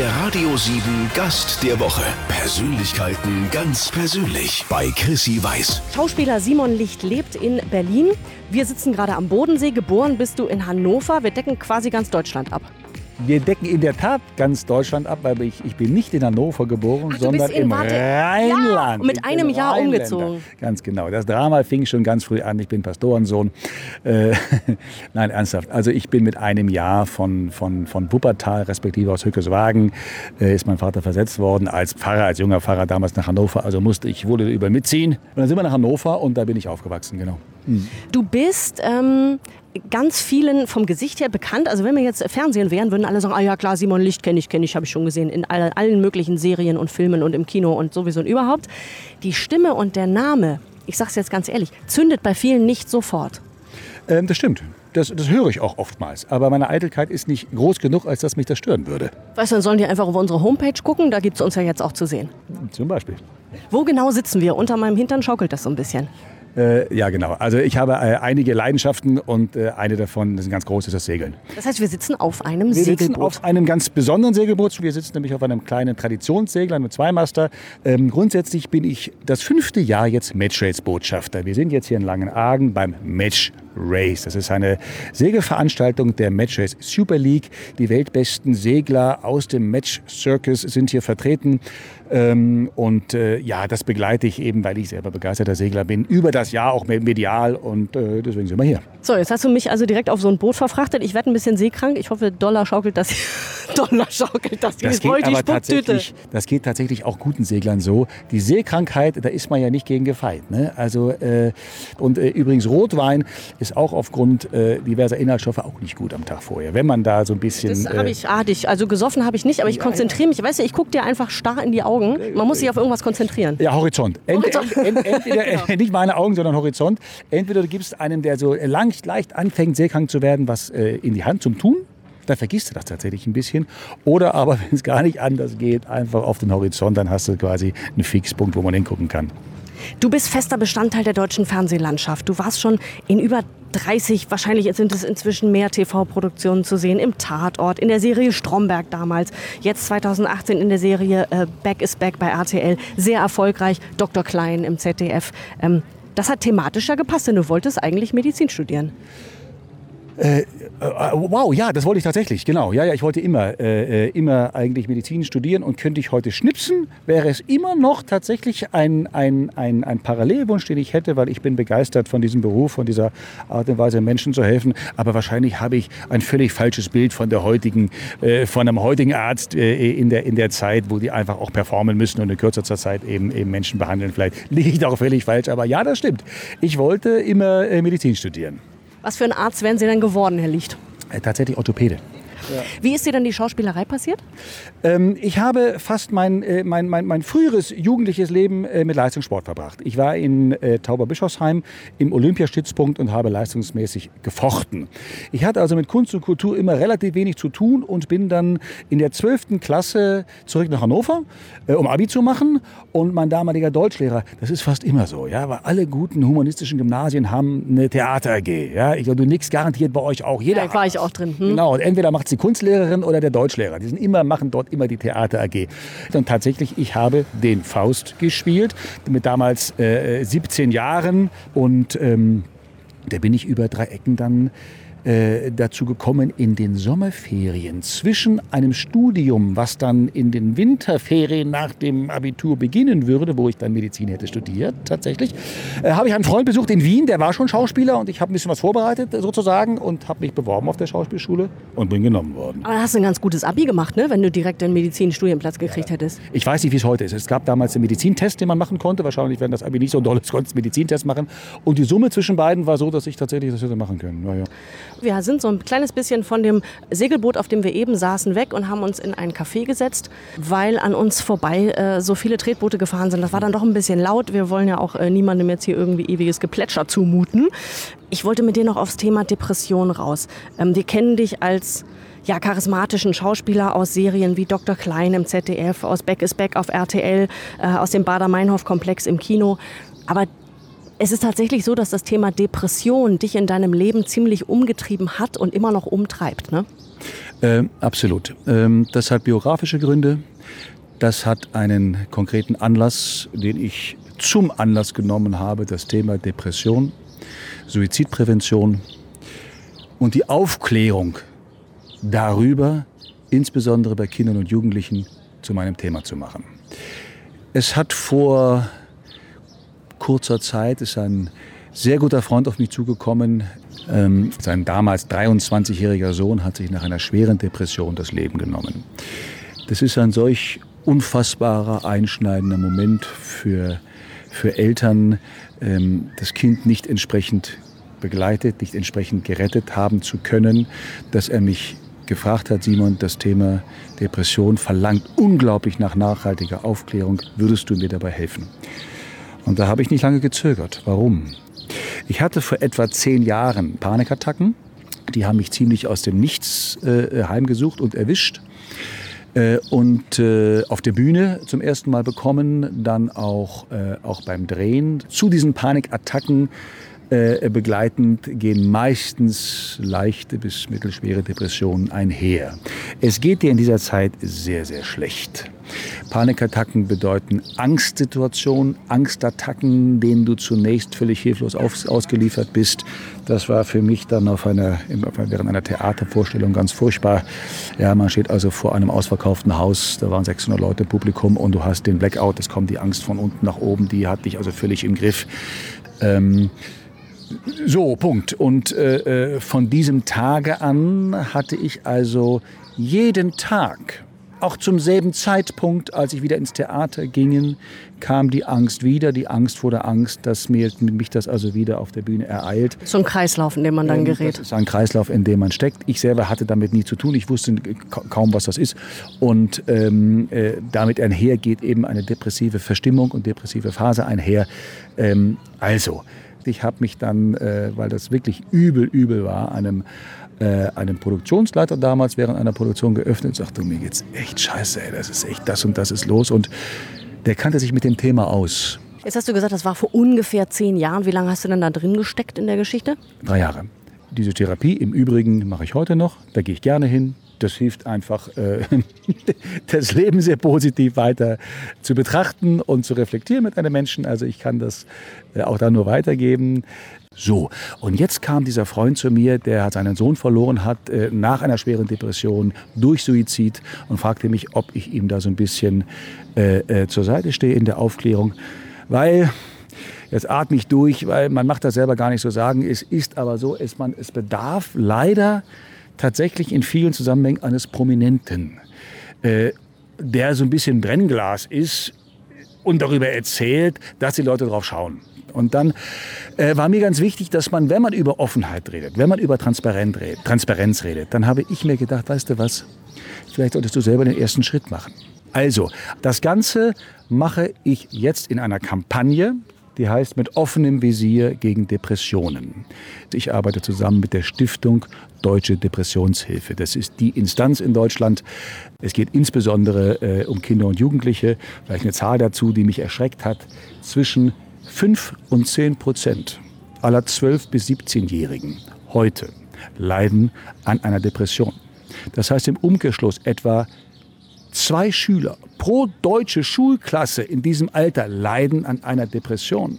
Der Radio 7 Gast der Woche. Persönlichkeiten ganz persönlich bei Chrissy Weiß. Schauspieler Simon Licht lebt in Berlin. Wir sitzen gerade am Bodensee. Geboren bist du in Hannover. Wir decken quasi ganz Deutschland ab. Wir decken in der Tat ganz Deutschland ab, weil ich, ich bin nicht in Hannover geboren, Ach, sondern in im Warte- Rheinland. Ja, mit einem Jahr umgezogen. Ganz genau. Das Drama fing schon ganz früh an. Ich bin Pastorensohn. Äh, Nein, ernsthaft. Also ich bin mit einem Jahr von, von, von Wuppertal, respektive aus Hückeswagen, äh, ist mein Vater versetzt worden als Pfarrer, als junger Pfarrer damals nach Hannover. Also musste ich, wurde über mitziehen. Und dann sind wir nach Hannover und da bin ich aufgewachsen, genau. Du bist ähm, ganz vielen vom Gesicht her bekannt. Also wenn wir jetzt Fernsehen wären, würden alle sagen, ah ja klar, Simon Licht kenne ich, kenne ich, habe ich schon gesehen in all, allen möglichen Serien und Filmen und im Kino und sowieso und überhaupt. Die Stimme und der Name, ich sag's jetzt ganz ehrlich, zündet bei vielen nicht sofort. Ähm, das stimmt. Das, das höre ich auch oftmals. Aber meine Eitelkeit ist nicht groß genug, als dass mich das stören würde. Weißt du, dann sollen die einfach auf unsere Homepage gucken, da gibt's uns ja jetzt auch zu sehen. Zum Beispiel. Wo genau sitzen wir? Unter meinem Hintern schaukelt das so ein bisschen. Äh, ja, genau. Also ich habe äh, einige Leidenschaften und äh, eine davon, das ist ein ganz groß, ist das Segeln. Das heißt, wir sitzen auf einem Wir sitzen Segelboot. auf einem ganz besonderen Segelboot. Wir sitzen nämlich auf einem kleinen Traditionssegler mit Zweimaster. Ähm, grundsätzlich bin ich das fünfte Jahr jetzt Matchrace-Botschafter. Wir sind jetzt hier in Langenargen beim Match Race. Das ist eine Segelveranstaltung der Matchrace Super League. Die weltbesten Segler aus dem Match Circus sind hier vertreten. Ähm, und äh, ja, das begleite ich eben, weil ich selber begeisterter Segler bin, über das Jahr auch medial und äh, deswegen sind wir hier. So, jetzt hast du mich also direkt auf so ein Boot verfrachtet. Ich werde ein bisschen seekrank. Ich hoffe, Dollar schaukelt das. Dollar schaukelt das. Das geht aber tatsächlich, das geht tatsächlich auch guten Seglern so. Die Seekrankheit, da ist man ja nicht gegen gefeit. Ne? Also äh, und äh, übrigens Rotwein ist auch aufgrund äh, diverser Inhaltsstoffe auch nicht gut am Tag vorher. Wenn man da so ein bisschen Das habe äh, ich artig. Also gesoffen habe ich nicht, aber ich konzentriere mich. Weißt du, ich gucke dir einfach starr in die Augen. Man muss sich auf irgendwas konzentrieren. ja, Horizont. Ent, Horizont. Ent, ent, entweder, Genau. Nicht meine Augen, sondern Horizont. Entweder du gibst einem, der so lang, leicht anfängt, seekrank zu werden, was äh, in die Hand zum Tun. Dann vergisst du das tatsächlich ein bisschen. Oder aber, wenn es gar nicht anders geht, einfach auf den Horizont, dann hast du quasi einen Fixpunkt, wo man hingucken kann. Du bist fester Bestandteil der deutschen Fernsehlandschaft. Du warst schon in über 30, wahrscheinlich sind es inzwischen mehr TV-Produktionen zu sehen, im Tatort, in der Serie Stromberg damals, jetzt 2018 in der Serie äh, Back is Back bei RTL, sehr erfolgreich, Dr. Klein im ZDF. Ähm, das hat thematisch ja gepasst, denn du wolltest eigentlich Medizin studieren. Äh, wow, ja, das wollte ich tatsächlich, genau. Ja, ja, ich wollte immer, äh, äh, immer eigentlich Medizin studieren und könnte ich heute schnipsen, wäre es immer noch tatsächlich ein, ein, ein, ein Parallelwunsch, den ich hätte, weil ich bin begeistert von diesem Beruf, von dieser Art und Weise, Menschen zu helfen. Aber wahrscheinlich habe ich ein völlig falsches Bild von der heutigen, äh, von einem heutigen Arzt äh, in, der, in der Zeit, wo die einfach auch performen müssen und in kürzester Zeit eben, eben Menschen behandeln. Vielleicht liege ich da auch völlig falsch, aber ja, das stimmt. Ich wollte immer äh, Medizin studieren. Was für ein Arzt wären Sie denn geworden, Herr Licht? Äh, tatsächlich Orthopäde. Wie ist dir denn die Schauspielerei passiert? Ähm, ich habe fast mein, äh, mein, mein, mein früheres jugendliches Leben äh, mit Leistungssport verbracht. Ich war in äh, Tauberbischofsheim im Olympiastützpunkt und habe leistungsmäßig gefochten. Ich hatte also mit Kunst und Kultur immer relativ wenig zu tun und bin dann in der 12. Klasse zurück nach Hannover, äh, um Abi zu machen. Und mein damaliger Deutschlehrer, das ist fast immer so, ja, weil alle guten humanistischen Gymnasien haben eine Theater AG. Ja, ich glaube, du nix garantiert bei euch auch. Jeder Da war ich auch drin. Hm? Genau, und entweder macht die Kunstlehrerin oder der Deutschlehrer. Die sind immer, machen dort immer die Theater AG. Und tatsächlich, ich habe den Faust gespielt, mit damals äh, 17 Jahren. Und ähm, da bin ich über drei Ecken dann äh, dazu gekommen, in den Sommerferien zwischen einem Studium, was dann in den Winterferien nach dem Abitur beginnen würde, wo ich dann Medizin hätte studiert, tatsächlich, äh, habe ich einen Freund besucht in Wien, der war schon Schauspieler und ich habe ein bisschen was vorbereitet sozusagen und habe mich beworben auf der Schauspielschule und bin genommen worden. Aber hast du ein ganz gutes Abi gemacht, ne? wenn du direkt einen Medizinstudienplatz gekriegt hättest. Ich weiß nicht, wie es heute ist. Es gab damals einen Medizintest, den man machen konnte. Wahrscheinlich, wenn das Abi nicht so doll ist, konnte einen Medizintest machen. Und die Summe zwischen beiden war so, dass ich tatsächlich das hätte machen können. Ja, ja. Wir sind so ein kleines bisschen von dem Segelboot, auf dem wir eben saßen, weg und haben uns in ein Café gesetzt, weil an uns vorbei äh, so viele Tretboote gefahren sind. Das war dann doch ein bisschen laut. Wir wollen ja auch äh, niemandem jetzt hier irgendwie ewiges Geplätscher zumuten. Ich wollte mit dir noch aufs Thema Depression raus. Ähm, wir kennen dich als ja, charismatischen Schauspieler aus Serien wie Dr. Klein im ZDF, aus Back is Back auf RTL, äh, aus dem Bader-Meinhof-Komplex im Kino. Aber es ist tatsächlich so, dass das Thema Depression dich in deinem Leben ziemlich umgetrieben hat und immer noch umtreibt. Ne? Ähm, absolut. Ähm, das hat biografische Gründe. Das hat einen konkreten Anlass, den ich zum Anlass genommen habe, das Thema Depression, Suizidprävention und die Aufklärung darüber, insbesondere bei Kindern und Jugendlichen, zu meinem Thema zu machen. Es hat vor kurzer Zeit, ist ein sehr guter Freund auf mich zugekommen. Ähm, sein damals 23-jähriger Sohn hat sich nach einer schweren Depression das Leben genommen. Das ist ein solch unfassbarer, einschneidender Moment für, für Eltern, ähm, das Kind nicht entsprechend begleitet, nicht entsprechend gerettet haben zu können, dass er mich gefragt hat, Simon, das Thema Depression verlangt unglaublich nach nachhaltiger Aufklärung. Würdest du mir dabei helfen? Und da habe ich nicht lange gezögert. Warum? Ich hatte vor etwa zehn Jahren Panikattacken. Die haben mich ziemlich aus dem Nichts äh, heimgesucht und erwischt. Äh, und äh, auf der Bühne zum ersten Mal bekommen, dann auch, äh, auch beim Drehen. Zu diesen Panikattacken begleitend gehen meistens leichte bis mittelschwere Depressionen einher. Es geht dir in dieser Zeit sehr, sehr schlecht. Panikattacken bedeuten Angstsituationen, Angstattacken, denen du zunächst völlig hilflos auf, ausgeliefert bist. Das war für mich dann auf einer, während einer Theatervorstellung ganz furchtbar. Ja, man steht also vor einem ausverkauften Haus, da waren 600 Leute im Publikum und du hast den Blackout, es kommt die Angst von unten nach oben, die hat dich also völlig im Griff. Ähm, so, Punkt. Und äh, äh, von diesem Tage an hatte ich also jeden Tag, auch zum selben Zeitpunkt, als ich wieder ins Theater ging, kam die Angst wieder, die Angst vor der Angst, dass mir, mich das also wieder auf der Bühne ereilt. So ein Kreislauf, in dem man dann ähm, gerät. Das ist ein Kreislauf, in dem man steckt. Ich selber hatte damit nie zu tun. Ich wusste kaum, was das ist. Und ähm, äh, damit einhergeht eben eine depressive Verstimmung und depressive Phase einher. Ähm, also, ich habe mich dann, äh, weil das wirklich übel, übel war, einem, äh, einem Produktionsleiter damals während einer Produktion geöffnet und sagte, mir geht's echt scheiße, ey, das ist echt das und das ist los. Und der kannte sich mit dem Thema aus. Jetzt hast du gesagt, das war vor ungefähr zehn Jahren. Wie lange hast du denn da drin gesteckt in der Geschichte? Drei Jahre. Diese Therapie im Übrigen mache ich heute noch. Da gehe ich gerne hin das hilft einfach, äh, das Leben sehr positiv weiter zu betrachten und zu reflektieren mit einem Menschen. Also ich kann das äh, auch da nur weitergeben. So, und jetzt kam dieser Freund zu mir, der hat seinen Sohn verloren hat, äh, nach einer schweren Depression durch Suizid und fragte mich, ob ich ihm da so ein bisschen zur Seite stehe in der Aufklärung, weil jetzt atme ich durch, weil man macht das selber gar nicht so sagen. Es ist aber so, es bedarf leider tatsächlich in vielen Zusammenhängen eines Prominenten, äh, der so ein bisschen Brennglas ist und darüber erzählt, dass die Leute drauf schauen. Und dann äh, war mir ganz wichtig, dass man, wenn man über Offenheit redet, wenn man über Transparenz redet, Transparenz redet, dann habe ich mir gedacht, weißt du was, vielleicht solltest du selber den ersten Schritt machen. Also, das Ganze mache ich jetzt in einer Kampagne, die heißt mit offenem Visier gegen Depressionen. Ich arbeite zusammen mit der Stiftung Deutsche Depressionshilfe. Das ist die Instanz in Deutschland. Es geht insbesondere äh, um Kinder und Jugendliche. Vielleicht eine Zahl dazu, die mich erschreckt hat. Zwischen 5 und 10 Prozent aller 12- bis 17-Jährigen heute leiden an einer Depression. Das heißt im Umkehrschluss etwa zwei Schüler pro deutsche Schulklasse in diesem Alter leiden an einer Depression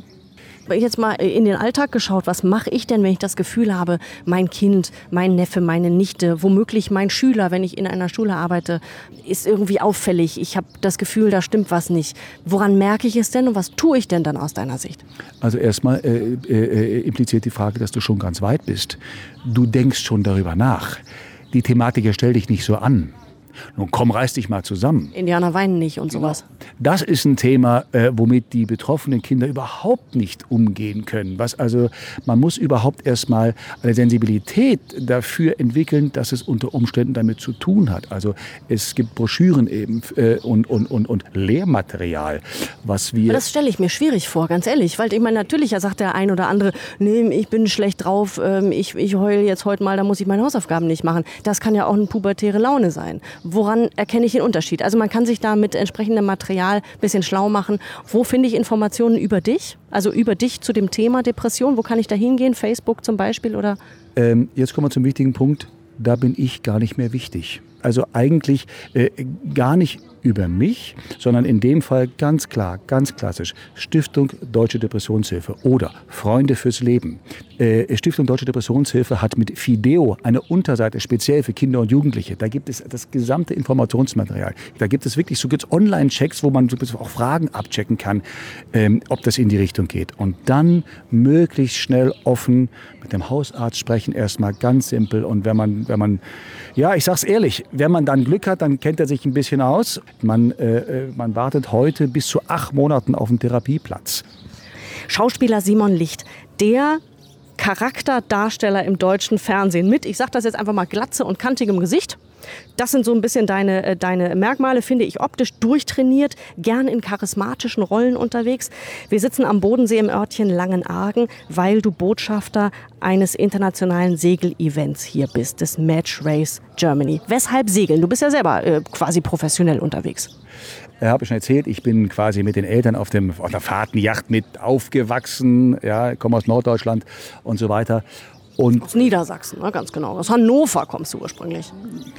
jetzt mal in den Alltag geschaut, was mache ich denn, wenn ich das Gefühl habe, mein Kind, mein Neffe, meine Nichte, womöglich mein Schüler, wenn ich in einer Schule arbeite, ist irgendwie auffällig. Ich habe das Gefühl, da stimmt was nicht. Woran merke ich es denn und was tue ich denn dann aus deiner Sicht? Also erstmal äh, äh, impliziert die Frage, dass du schon ganz weit bist. Du denkst schon darüber nach. Die Thematik stellt dich nicht so an. Nun komm, reiß dich mal zusammen. Indianer weinen nicht und genau. sowas. Das ist ein Thema, äh, womit die betroffenen Kinder überhaupt nicht umgehen können. Was also, man muss überhaupt erstmal eine Sensibilität dafür entwickeln, dass es unter Umständen damit zu tun hat. Also es gibt Broschüren eben äh, und, und, und, und Lehrmaterial, was wir. Aber das stelle ich mir schwierig vor, ganz ehrlich. Weil ich meine, natürlich sagt der ein oder andere, nee, ich bin schlecht drauf, ähm, ich, ich heule jetzt heute mal, da muss ich meine Hausaufgaben nicht machen. Das kann ja auch eine pubertäre Laune sein woran erkenne ich den Unterschied? Also man kann sich da mit entsprechendem Material ein bisschen schlau machen. Wo finde ich Informationen über dich? Also über dich zu dem Thema Depression? Wo kann ich da hingehen? Facebook zum Beispiel oder? Ähm, jetzt kommen wir zum wichtigen Punkt. da bin ich gar nicht mehr wichtig. Also eigentlich äh, gar nicht über mich, sondern in dem Fall ganz klar, ganz klassisch, Stiftung Deutsche Depressionshilfe oder Freunde fürs Leben. Äh, Stiftung Deutsche Depressionshilfe hat mit Fideo eine Unterseite speziell für Kinder und Jugendliche. Da gibt es das gesamte Informationsmaterial. Da gibt es wirklich so gibt's Online-Checks, wo man auch Fragen abchecken kann, ähm, ob das in die Richtung geht. Und dann möglichst schnell offen mit dem Hausarzt sprechen, erstmal ganz simpel. Und wenn man, wenn man, ja, ich sag's ehrlich, wenn man dann Glück hat, dann kennt er sich ein bisschen aus. Man, äh, äh, man wartet heute bis zu acht Monaten auf einen Therapieplatz. Schauspieler Simon Licht, der Charakterdarsteller im deutschen Fernsehen mit, ich sage das jetzt einfach mal, glatze und kantigem Gesicht. Das sind so ein bisschen deine, äh, deine Merkmale, finde ich optisch durchtrainiert, gern in charismatischen Rollen unterwegs. Wir sitzen am Bodensee im Örtchen Langenargen, weil du Botschafter eines internationalen Segelevents hier bist, des Match Race Germany. Weshalb segeln? Du bist ja selber äh, quasi professionell unterwegs äh, habe ich schon erzählt, ich bin quasi mit den Eltern auf, dem, auf der Fahrtenjacht mit aufgewachsen, ja, komme aus Norddeutschland und so weiter. Und aus Niedersachsen, ne, ganz genau. Aus Hannover kommst du ursprünglich.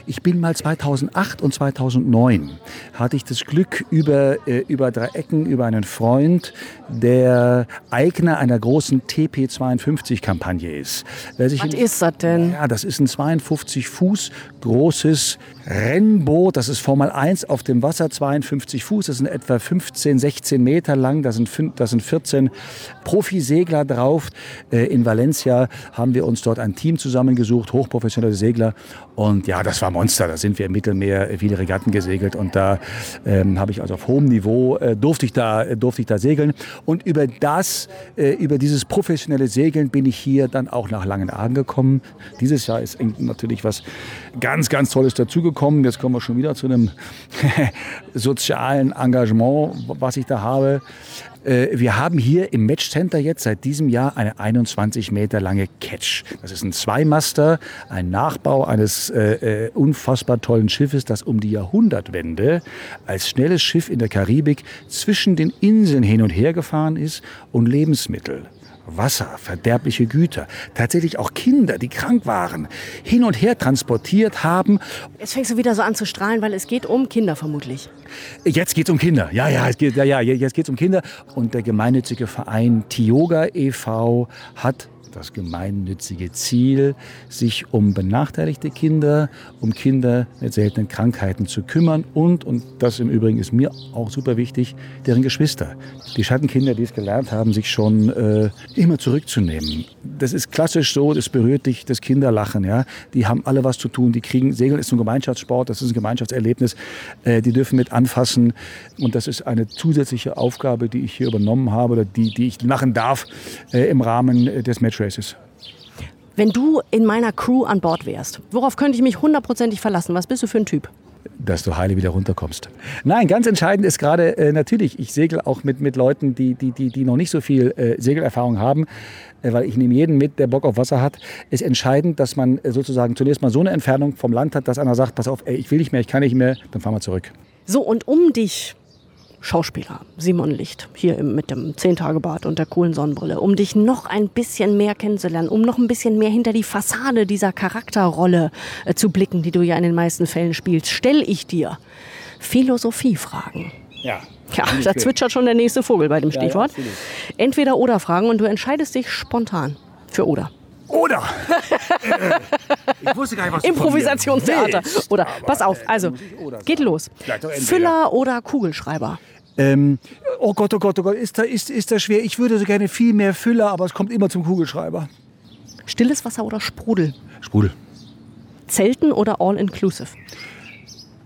Ich bin mal 2008 und 2009 hatte ich das Glück über, äh, über drei Ecken, über einen Freund, der Eigner einer großen TP52-Kampagne ist. Was ist das denn? Ja, das ist ein 52 Fuß großes Rennboot. Das ist Formel 1 auf dem Wasser, 52 Fuß. Das sind etwa 15, 16 Meter lang. Da sind, da sind 14 Profisegler drauf. Äh, in Valencia haben wir uns dort ein Team zusammengesucht, hochprofessionelle Segler. Und ja, das war Monster. Da sind wir im Mittelmeer viele Regatten gesegelt. Und da ähm, habe ich also auf hohem Niveau, äh, durfte, ich da, äh, durfte ich da segeln. Und über das, äh, über dieses professionelle Segeln bin ich hier dann auch nach Langenargen gekommen. Dieses Jahr ist natürlich was ganz, ganz Tolles dazugekommen. Jetzt kommen wir schon wieder zu einem sozialen Engagement, was ich da habe. Äh, wir haben hier im Match Center jetzt seit diesem Jahr eine 21 Meter lange Catch. Das ist ein Zweimaster, ein Nachbau eines äh, äh, unfassbar tollen Schiffes, das um die Jahrhundertwende als schnelles Schiff in der Karibik zwischen den Inseln hin und her gefahren ist und Lebensmittel Wasser, verderbliche Güter, tatsächlich auch Kinder, die krank waren, hin und her transportiert haben. Jetzt fängst du wieder so an zu strahlen, weil es geht um Kinder vermutlich. Jetzt geht es um Kinder. Ja, ja, es geht, ja, ja, jetzt geht es um Kinder. Und der gemeinnützige Verein Tioga e.V. hat das gemeinnützige Ziel, sich um benachteiligte Kinder, um Kinder mit seltenen Krankheiten zu kümmern und, und das im Übrigen ist mir auch super wichtig, deren Geschwister. Die Schattenkinder, die es gelernt haben, sich schon äh, immer zurückzunehmen. Das ist klassisch so, das berührt dich, das Kinderlachen. Ja? Die haben alle was zu tun, die kriegen, Segeln ist ein Gemeinschaftssport, das ist ein Gemeinschaftserlebnis, äh, die dürfen mit anfassen und das ist eine zusätzliche Aufgabe, die ich hier übernommen habe oder die, die ich machen darf äh, im Rahmen des Match Races. Wenn du in meiner Crew an Bord wärst, worauf könnte ich mich hundertprozentig verlassen? Was bist du für ein Typ? dass du heile wieder runterkommst. Nein, ganz entscheidend ist gerade äh, natürlich, ich segel auch mit, mit Leuten, die, die, die, die noch nicht so viel äh, Segelerfahrung haben, äh, weil ich nehme jeden mit, der Bock auf Wasser hat. Ist entscheidend, dass man äh, sozusagen zunächst mal so eine Entfernung vom Land hat, dass einer sagt, pass auf, ey, ich will nicht mehr, ich kann nicht mehr, dann fahren wir zurück. So, und um dich Schauspieler Simon Licht, hier mit dem Zehntagebart und der coolen Sonnenbrille, um dich noch ein bisschen mehr kennenzulernen, um noch ein bisschen mehr hinter die Fassade dieser Charakterrolle äh, zu blicken, die du ja in den meisten Fällen spielst, stelle ich dir Philosophiefragen. Ja. Ja, da zwitschert schon der nächste Vogel bei dem Stichwort. Ja, Entweder oder Fragen und du entscheidest dich spontan für oder. Oder. ich wusste gar nicht, was Improvisationstheater. Oder. Pass auf, also, geht los. Füller oder Kugelschreiber? Ähm, oh Gott, oh Gott, oh Gott, ist, da, ist, ist das schwer? Ich würde so gerne viel mehr Füller, aber es kommt immer zum Kugelschreiber. Stilles Wasser oder Sprudel? Sprudel. Zelten oder All-Inclusive?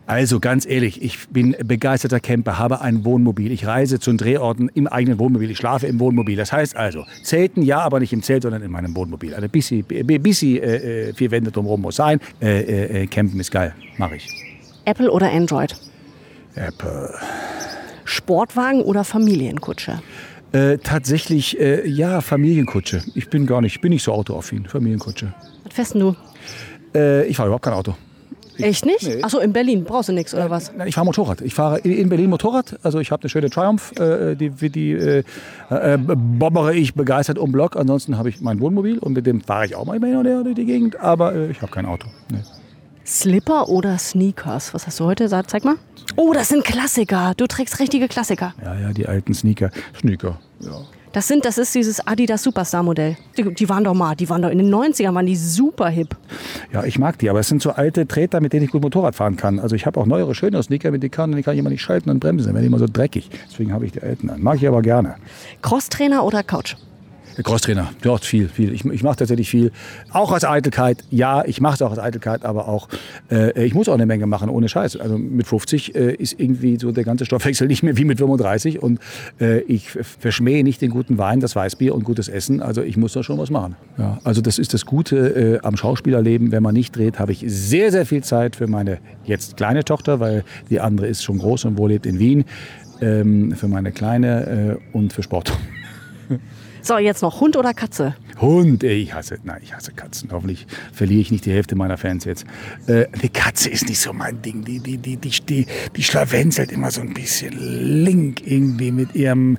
Also ganz ehrlich, ich bin begeisterter Camper, habe ein Wohnmobil. Ich reise zu den Drehorten im eigenen Wohnmobil. Ich schlafe im Wohnmobil. Das heißt also, Zelten ja, aber nicht im Zelt, sondern in meinem Wohnmobil. Also bisschen, bisschen äh, äh, vier Wände drumherum muss sein. Äh, äh, äh, campen ist geil, mache ich. Apple oder Android? Apple. Sportwagen oder Familienkutsche? Äh, tatsächlich, äh, ja, Familienkutsche. Ich bin gar nicht, bin nicht so autoaffin. Familienkutsche. Was fährst du? Äh, ich fahre überhaupt kein Auto. Echt nicht? Nee. Achso, in Berlin brauchst du nichts oder was? Nein, ich fahre Motorrad. Ich fahre in Berlin Motorrad. Also ich habe eine schöne Triumph, äh, die, die äh, äh, bobbere ich begeistert um Block. Ansonsten habe ich mein Wohnmobil und mit dem fahre ich auch mal immer hin und her durch die Gegend. Aber äh, ich habe kein Auto. Nee. Slipper oder Sneakers? Was hast du heute? Zeig mal. Oh, das sind Klassiker. Du trägst richtige Klassiker. Ja, ja, die alten Sneaker. Sneaker, ja. Das, sind, das ist dieses Adidas Superstar Modell. Die, die, waren doch mal, die waren doch in den 90ern, waren die super hip. Ja, ich mag die, aber es sind so alte Treter, mit denen ich gut Motorrad fahren kann. Also ich habe auch neuere, schönere Sneaker, mit denen kann, die kann ich immer nicht schalten und bremsen, werden immer so dreckig. Deswegen habe ich die alten an. Mag ich aber gerne. Crosstrainer oder Couch? Crosstrainer, dort viel, viel. Ich, ich mache tatsächlich viel. Auch als Eitelkeit, ja, ich mache es auch als Eitelkeit, aber auch, äh, ich muss auch eine Menge machen, ohne Scheiß. Also mit 50 äh, ist irgendwie so der ganze Stoffwechsel nicht mehr wie mit 35 und äh, ich verschmähe nicht den guten Wein, das Weißbier und gutes Essen. Also ich muss da schon was machen. Ja, also das ist das Gute äh, am Schauspielerleben. Wenn man nicht dreht, habe ich sehr, sehr viel Zeit für meine jetzt kleine Tochter, weil die andere ist schon groß und wohl lebt in Wien. Ähm, für meine Kleine äh, und für Sport. So, jetzt noch Hund oder Katze? Hund, ich hasse, nein, ich hasse Katzen. Hoffentlich verliere ich nicht die Hälfte meiner Fans jetzt. Äh, eine Katze ist nicht so mein Ding. Die, die, die, die, die, die schlawenzelt immer so ein bisschen link irgendwie mit ihrem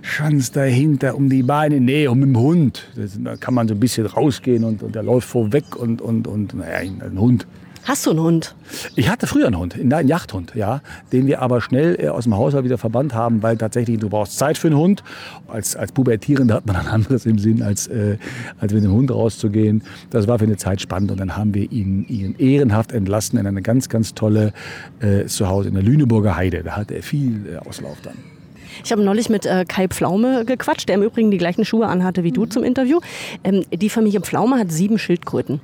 Schwanz dahinter um die Beine. Nee, mit dem Hund. Das, da kann man so ein bisschen rausgehen und, und der läuft vorweg und, und, und naja, ein Hund. Hast du einen Hund? Ich hatte früher einen Hund, einen Jachthund, ja, den wir aber schnell äh, aus dem Haushalt wieder verbannt haben, weil tatsächlich du brauchst Zeit für einen Hund. Als, als Pubertierender hat man ein anderes im Sinn, als, äh, als mit dem Hund rauszugehen. Das war für eine Zeit spannend und dann haben wir ihn, ihn ehrenhaft entlassen in eine ganz, ganz tolle äh, Zuhause in der Lüneburger Heide. Da hat er viel äh, Auslauf dann. Ich habe neulich mit äh, Kai Pflaume gequatscht, der im Übrigen die gleichen Schuhe anhatte wie du zum Interview. Ähm, die Familie Pflaume hat sieben Schildkröten.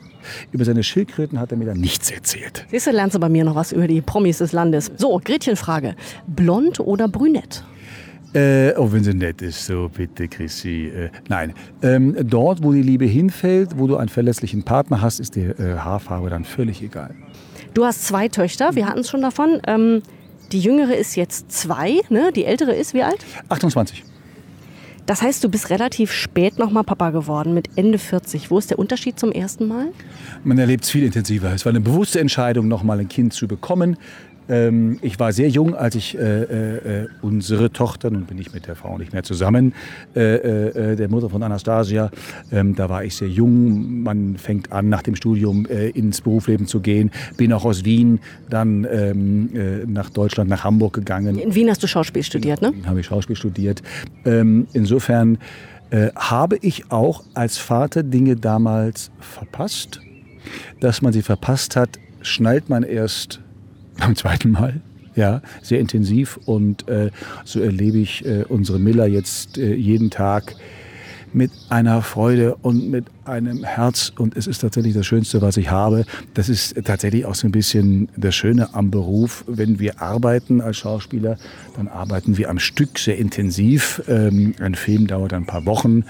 Über seine Schildkröten hat er mir dann nichts erzählt. Siehst du, lernst du bei mir noch was über die Promis des Landes. So, Gretchenfrage. Blond oder brünett? Äh, oh, wenn sie nett ist, so bitte, Chrissy. Äh, nein, ähm, dort, wo die Liebe hinfällt, wo du einen verlässlichen Partner hast, ist die äh, Haarfarbe dann völlig egal. Du hast zwei Töchter, wir hatten es schon davon. Ähm, die jüngere ist jetzt zwei, ne? die ältere ist wie alt? 28. Das heißt, du bist relativ spät nochmal Papa geworden, mit Ende 40. Wo ist der Unterschied zum ersten Mal? Man erlebt es viel intensiver. Es war eine bewusste Entscheidung, nochmal ein Kind zu bekommen. Ähm, ich war sehr jung, als ich äh, äh, unsere Tochter, nun bin ich mit der Frau nicht mehr zusammen, äh, äh, der Mutter von Anastasia, ähm, da war ich sehr jung. Man fängt an, nach dem Studium äh, ins Berufsleben zu gehen. Bin auch aus Wien dann ähm, äh, nach Deutschland, nach Hamburg gegangen. In Wien hast du Schauspiel studiert, ne? In Wien habe ich Schauspiel studiert. Ähm, insofern habe ich auch als Vater Dinge damals verpasst. Dass man sie verpasst hat, schnallt man erst beim zweiten Mal. Ja, sehr intensiv und äh, so erlebe ich äh, unsere Miller jetzt äh, jeden Tag mit einer Freude und mit einem Herz und es ist tatsächlich das Schönste, was ich habe. Das ist tatsächlich auch so ein bisschen das Schöne am Beruf. Wenn wir arbeiten als Schauspieler, dann arbeiten wir am Stück sehr intensiv. Ähm, ein Film dauert ein paar Wochen,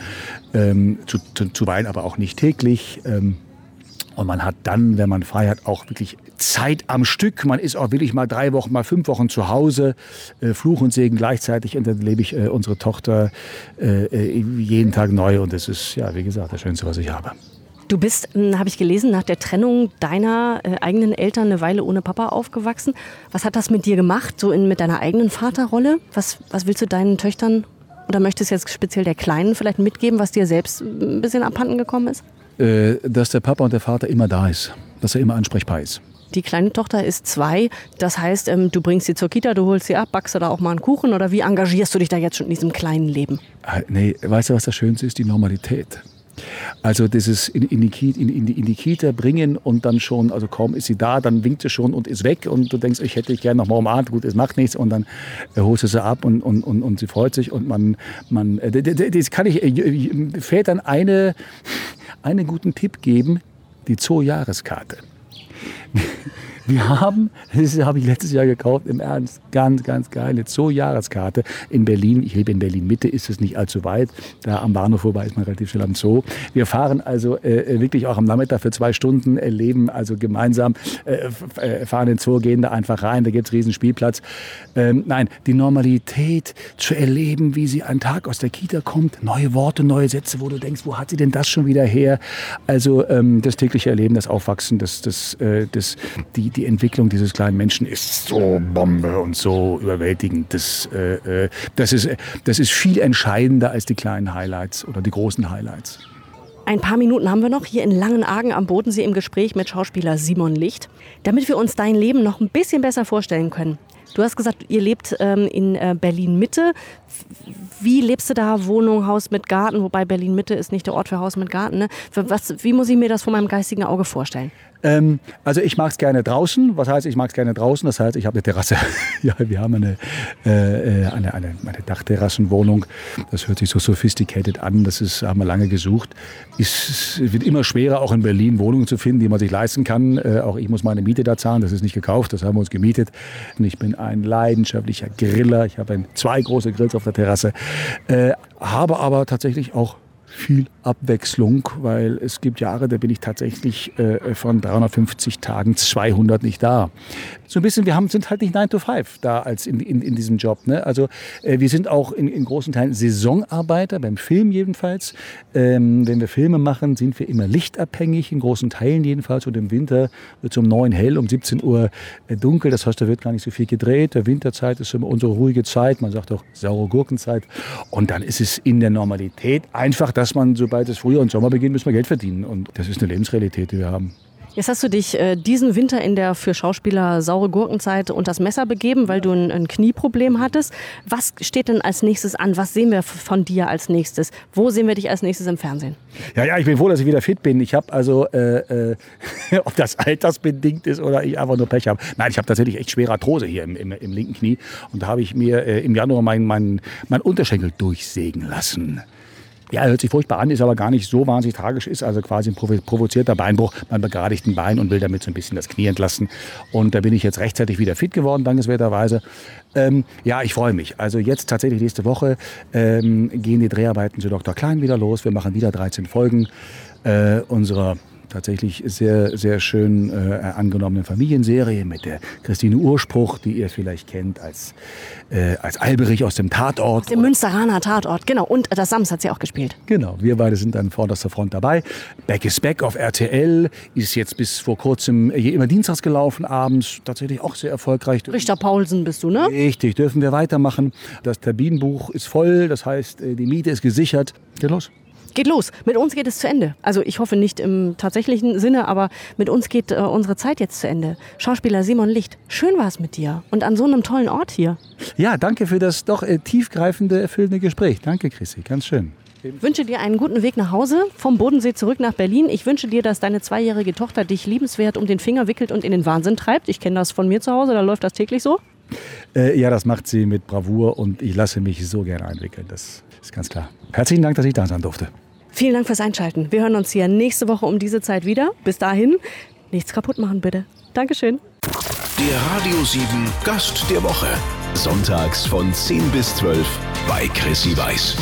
ähm, zu, zu, zuweilen aber auch nicht täglich. Ähm, und man hat dann, wenn man frei hat, auch wirklich Zeit am Stück. Man ist auch wirklich mal drei Wochen, mal fünf Wochen zu Hause. Äh, Fluch und Segen gleichzeitig. Und dann lebe ich äh, unsere Tochter äh, äh, jeden Tag neu. Und das ist, ja, wie gesagt, das Schönste, was ich habe. Du bist, hm, habe ich gelesen, nach der Trennung deiner äh, eigenen Eltern eine Weile ohne Papa aufgewachsen. Was hat das mit dir gemacht, so in, mit deiner eigenen Vaterrolle? Was, was willst du deinen Töchtern oder möchtest jetzt speziell der Kleinen vielleicht mitgeben, was dir selbst ein bisschen abhanden gekommen ist? Äh, dass der Papa und der Vater immer da ist, dass er immer ansprechbar ist. Die kleine Tochter ist zwei. Das heißt, ähm, du bringst sie zur Kita, du holst sie ab, backst du da auch mal einen Kuchen oder wie engagierst du dich da jetzt schon in diesem kleinen Leben? Ah, nee, weißt du, was das Schönste ist? Die Normalität. Also dieses in, in, die Kita, in, in, die, Kita bringen und dann schon, also kaum ist sie da, dann winkt sie schon und ist weg und du denkst, ich hätte dich gerne noch mal umarmt, gut, es macht nichts und dann äh, holst du sie ab und, und, und, und sie freut sich und man, man äh, das kann ich äh, Vätern eine, einen guten Tipp geben, die Zoo-Jahreskarte. Wir haben, das habe ich letztes Jahr gekauft, im Ernst, ganz, ganz geile Zoo-Jahreskarte in Berlin. Ich lebe in Berlin-Mitte, ist es nicht allzu weit. Da am Bahnhof vorbei ist man relativ schnell am Zoo. Wir fahren also äh, wirklich auch am Nachmittag für zwei Stunden, erleben also gemeinsam, äh, äh fahren in den Zoo, gehen da einfach rein, da gibt es riesen Spielplatz. Ähm, nein, die Normalität zu erleben, wie sie einen Tag aus der Kita kommt, neue Worte, neue Sätze, wo du denkst, wo hat sie denn das schon wieder her? Also ähm, das tägliche Erleben, das Aufwachsen, das, das, äh, das, die, die die Entwicklung dieses kleinen Menschen ist so Bombe und so überwältigend. Das, äh, äh, das, ist, das ist viel entscheidender als die kleinen Highlights oder die großen Highlights. Ein paar Minuten haben wir noch hier in Langenargen am Bodensee im Gespräch mit Schauspieler Simon Licht, damit wir uns dein Leben noch ein bisschen besser vorstellen können. Du hast gesagt, ihr lebt ähm, in äh, Berlin Mitte. Wie lebst du da? Wohnung, Haus mit Garten? Wobei Berlin Mitte ist nicht der Ort für Haus mit Garten. Ne? Was, wie muss ich mir das vor meinem geistigen Auge vorstellen? Ähm, also ich mag es gerne draußen. Was heißt, ich mag es gerne draußen? Das heißt, ich habe eine Terrasse. ja, wir haben eine, äh, äh, eine, eine, eine Dachterrassenwohnung. Das hört sich so sophisticated an. Das ist, haben wir lange gesucht. Es wird immer schwerer, auch in Berlin Wohnungen zu finden, die man sich leisten kann. Äh, auch ich muss meine Miete da zahlen. Das ist nicht gekauft. Das haben wir uns gemietet. Und ich bin ein leidenschaftlicher Griller. Ich habe zwei große Grills auf der Terrasse. Äh, habe aber tatsächlich auch viel Abwechslung, weil es gibt Jahre, da bin ich tatsächlich äh, von 350 Tagen 200 nicht da. So ein bisschen, wir haben, sind halt nicht 9 to 5 da als in, in, in diesem Job. Ne? Also äh, wir sind auch in, in großen Teilen Saisonarbeiter, beim Film jedenfalls. Ähm, wenn wir Filme machen, sind wir immer lichtabhängig, in großen Teilen jedenfalls. Und im Winter wird es um 9 hell, um 17 Uhr äh, dunkel. Das heißt, da wird gar nicht so viel gedreht. Der Winterzeit ist immer unsere ruhige Zeit. Man sagt auch saure Gurkenzeit. Und dann ist es in der Normalität einfach, dass man, sobald es Frühjahr und Sommer beginnt, müssen wir Geld verdienen. Und das ist eine Lebensrealität, die wir haben. Jetzt hast du dich äh, diesen Winter in der für Schauspieler saure Gurkenzeit unter das Messer begeben, weil du ein, ein, Knieproblem hattest. Was steht denn als nächstes an? Was sehen wir von dir als nächstes? Wo sehen wir dich als nächstes im Fernsehen? Ja, ja, ich bin froh, dass ich wieder fit bin. Ich habe also, äh, äh, ob das altersbedingt ist oder ich einfach nur Pech habe. Nein, ich habe tatsächlich echt schwere Arthrose hier im, im, im linken Knie. Und da habe ich mir äh, im Januar meinen mein, mein Unterschenkel durchsägen lassen. Ja, hört sich furchtbar an, ist aber gar nicht so wahnsinnig tragisch, ist also quasi ein provozierter Beinbruch. Man begradigt ein Bein und will damit so ein bisschen das Knie entlasten. Und da bin ich jetzt rechtzeitig wieder fit geworden, dankenswerterweise. Ähm, ja, ich freue mich. Also jetzt tatsächlich nächste Woche ähm, gehen die Dreharbeiten zu Dr. Klein wieder los. Wir machen wieder 13 Folgen äh, unserer tatsächlich sehr, sehr schön äh, angenommene Familienserie mit der Christine Urspruch, die ihr vielleicht kennt als, äh, als Alberich aus dem Tatort. Aus dem Münsteraner Tatort, genau. Und das Sams hat sie auch gespielt. Genau, wir beide sind an vorderster Front dabei. Back is Back auf RTL ist jetzt bis vor kurzem je immer dienstags gelaufen, abends tatsächlich auch sehr erfolgreich. Richter Paulsen bist du, ne? Richtig, dürfen wir weitermachen. Das Terminbuch ist voll, das heißt, äh, die Miete ist gesichert. Geht los. Geht los. Mit uns geht es zu Ende. Also ich hoffe nicht im tatsächlichen Sinne, aber mit uns geht äh, unsere Zeit jetzt zu Ende. Schauspieler Simon Licht, schön war es mit dir und an so einem tollen Ort hier. Ja, danke für das doch äh, tiefgreifende, erfüllende Gespräch. Danke, Chrissy, ganz schön. Ich wünsche dir einen guten Weg nach Hause, vom Bodensee zurück nach Berlin. Ich wünsche dir, dass deine zweijährige Tochter dich liebenswert um den Finger wickelt und in den Wahnsinn treibt. Ich kenne das von mir zu Hause, da läuft das täglich so. Äh, ja, das macht sie mit Bravour und ich lasse mich so gerne einwickeln. Das ist ganz klar. Herzlichen Dank, dass ich da sein durfte. Vielen Dank fürs Einschalten. Wir hören uns hier nächste Woche um diese Zeit wieder. Bis dahin, nichts kaputt machen bitte. Dankeschön. Der Radio 7 Gast der Woche. Sonntags von 10 bis 12 bei Chrissy Weiß.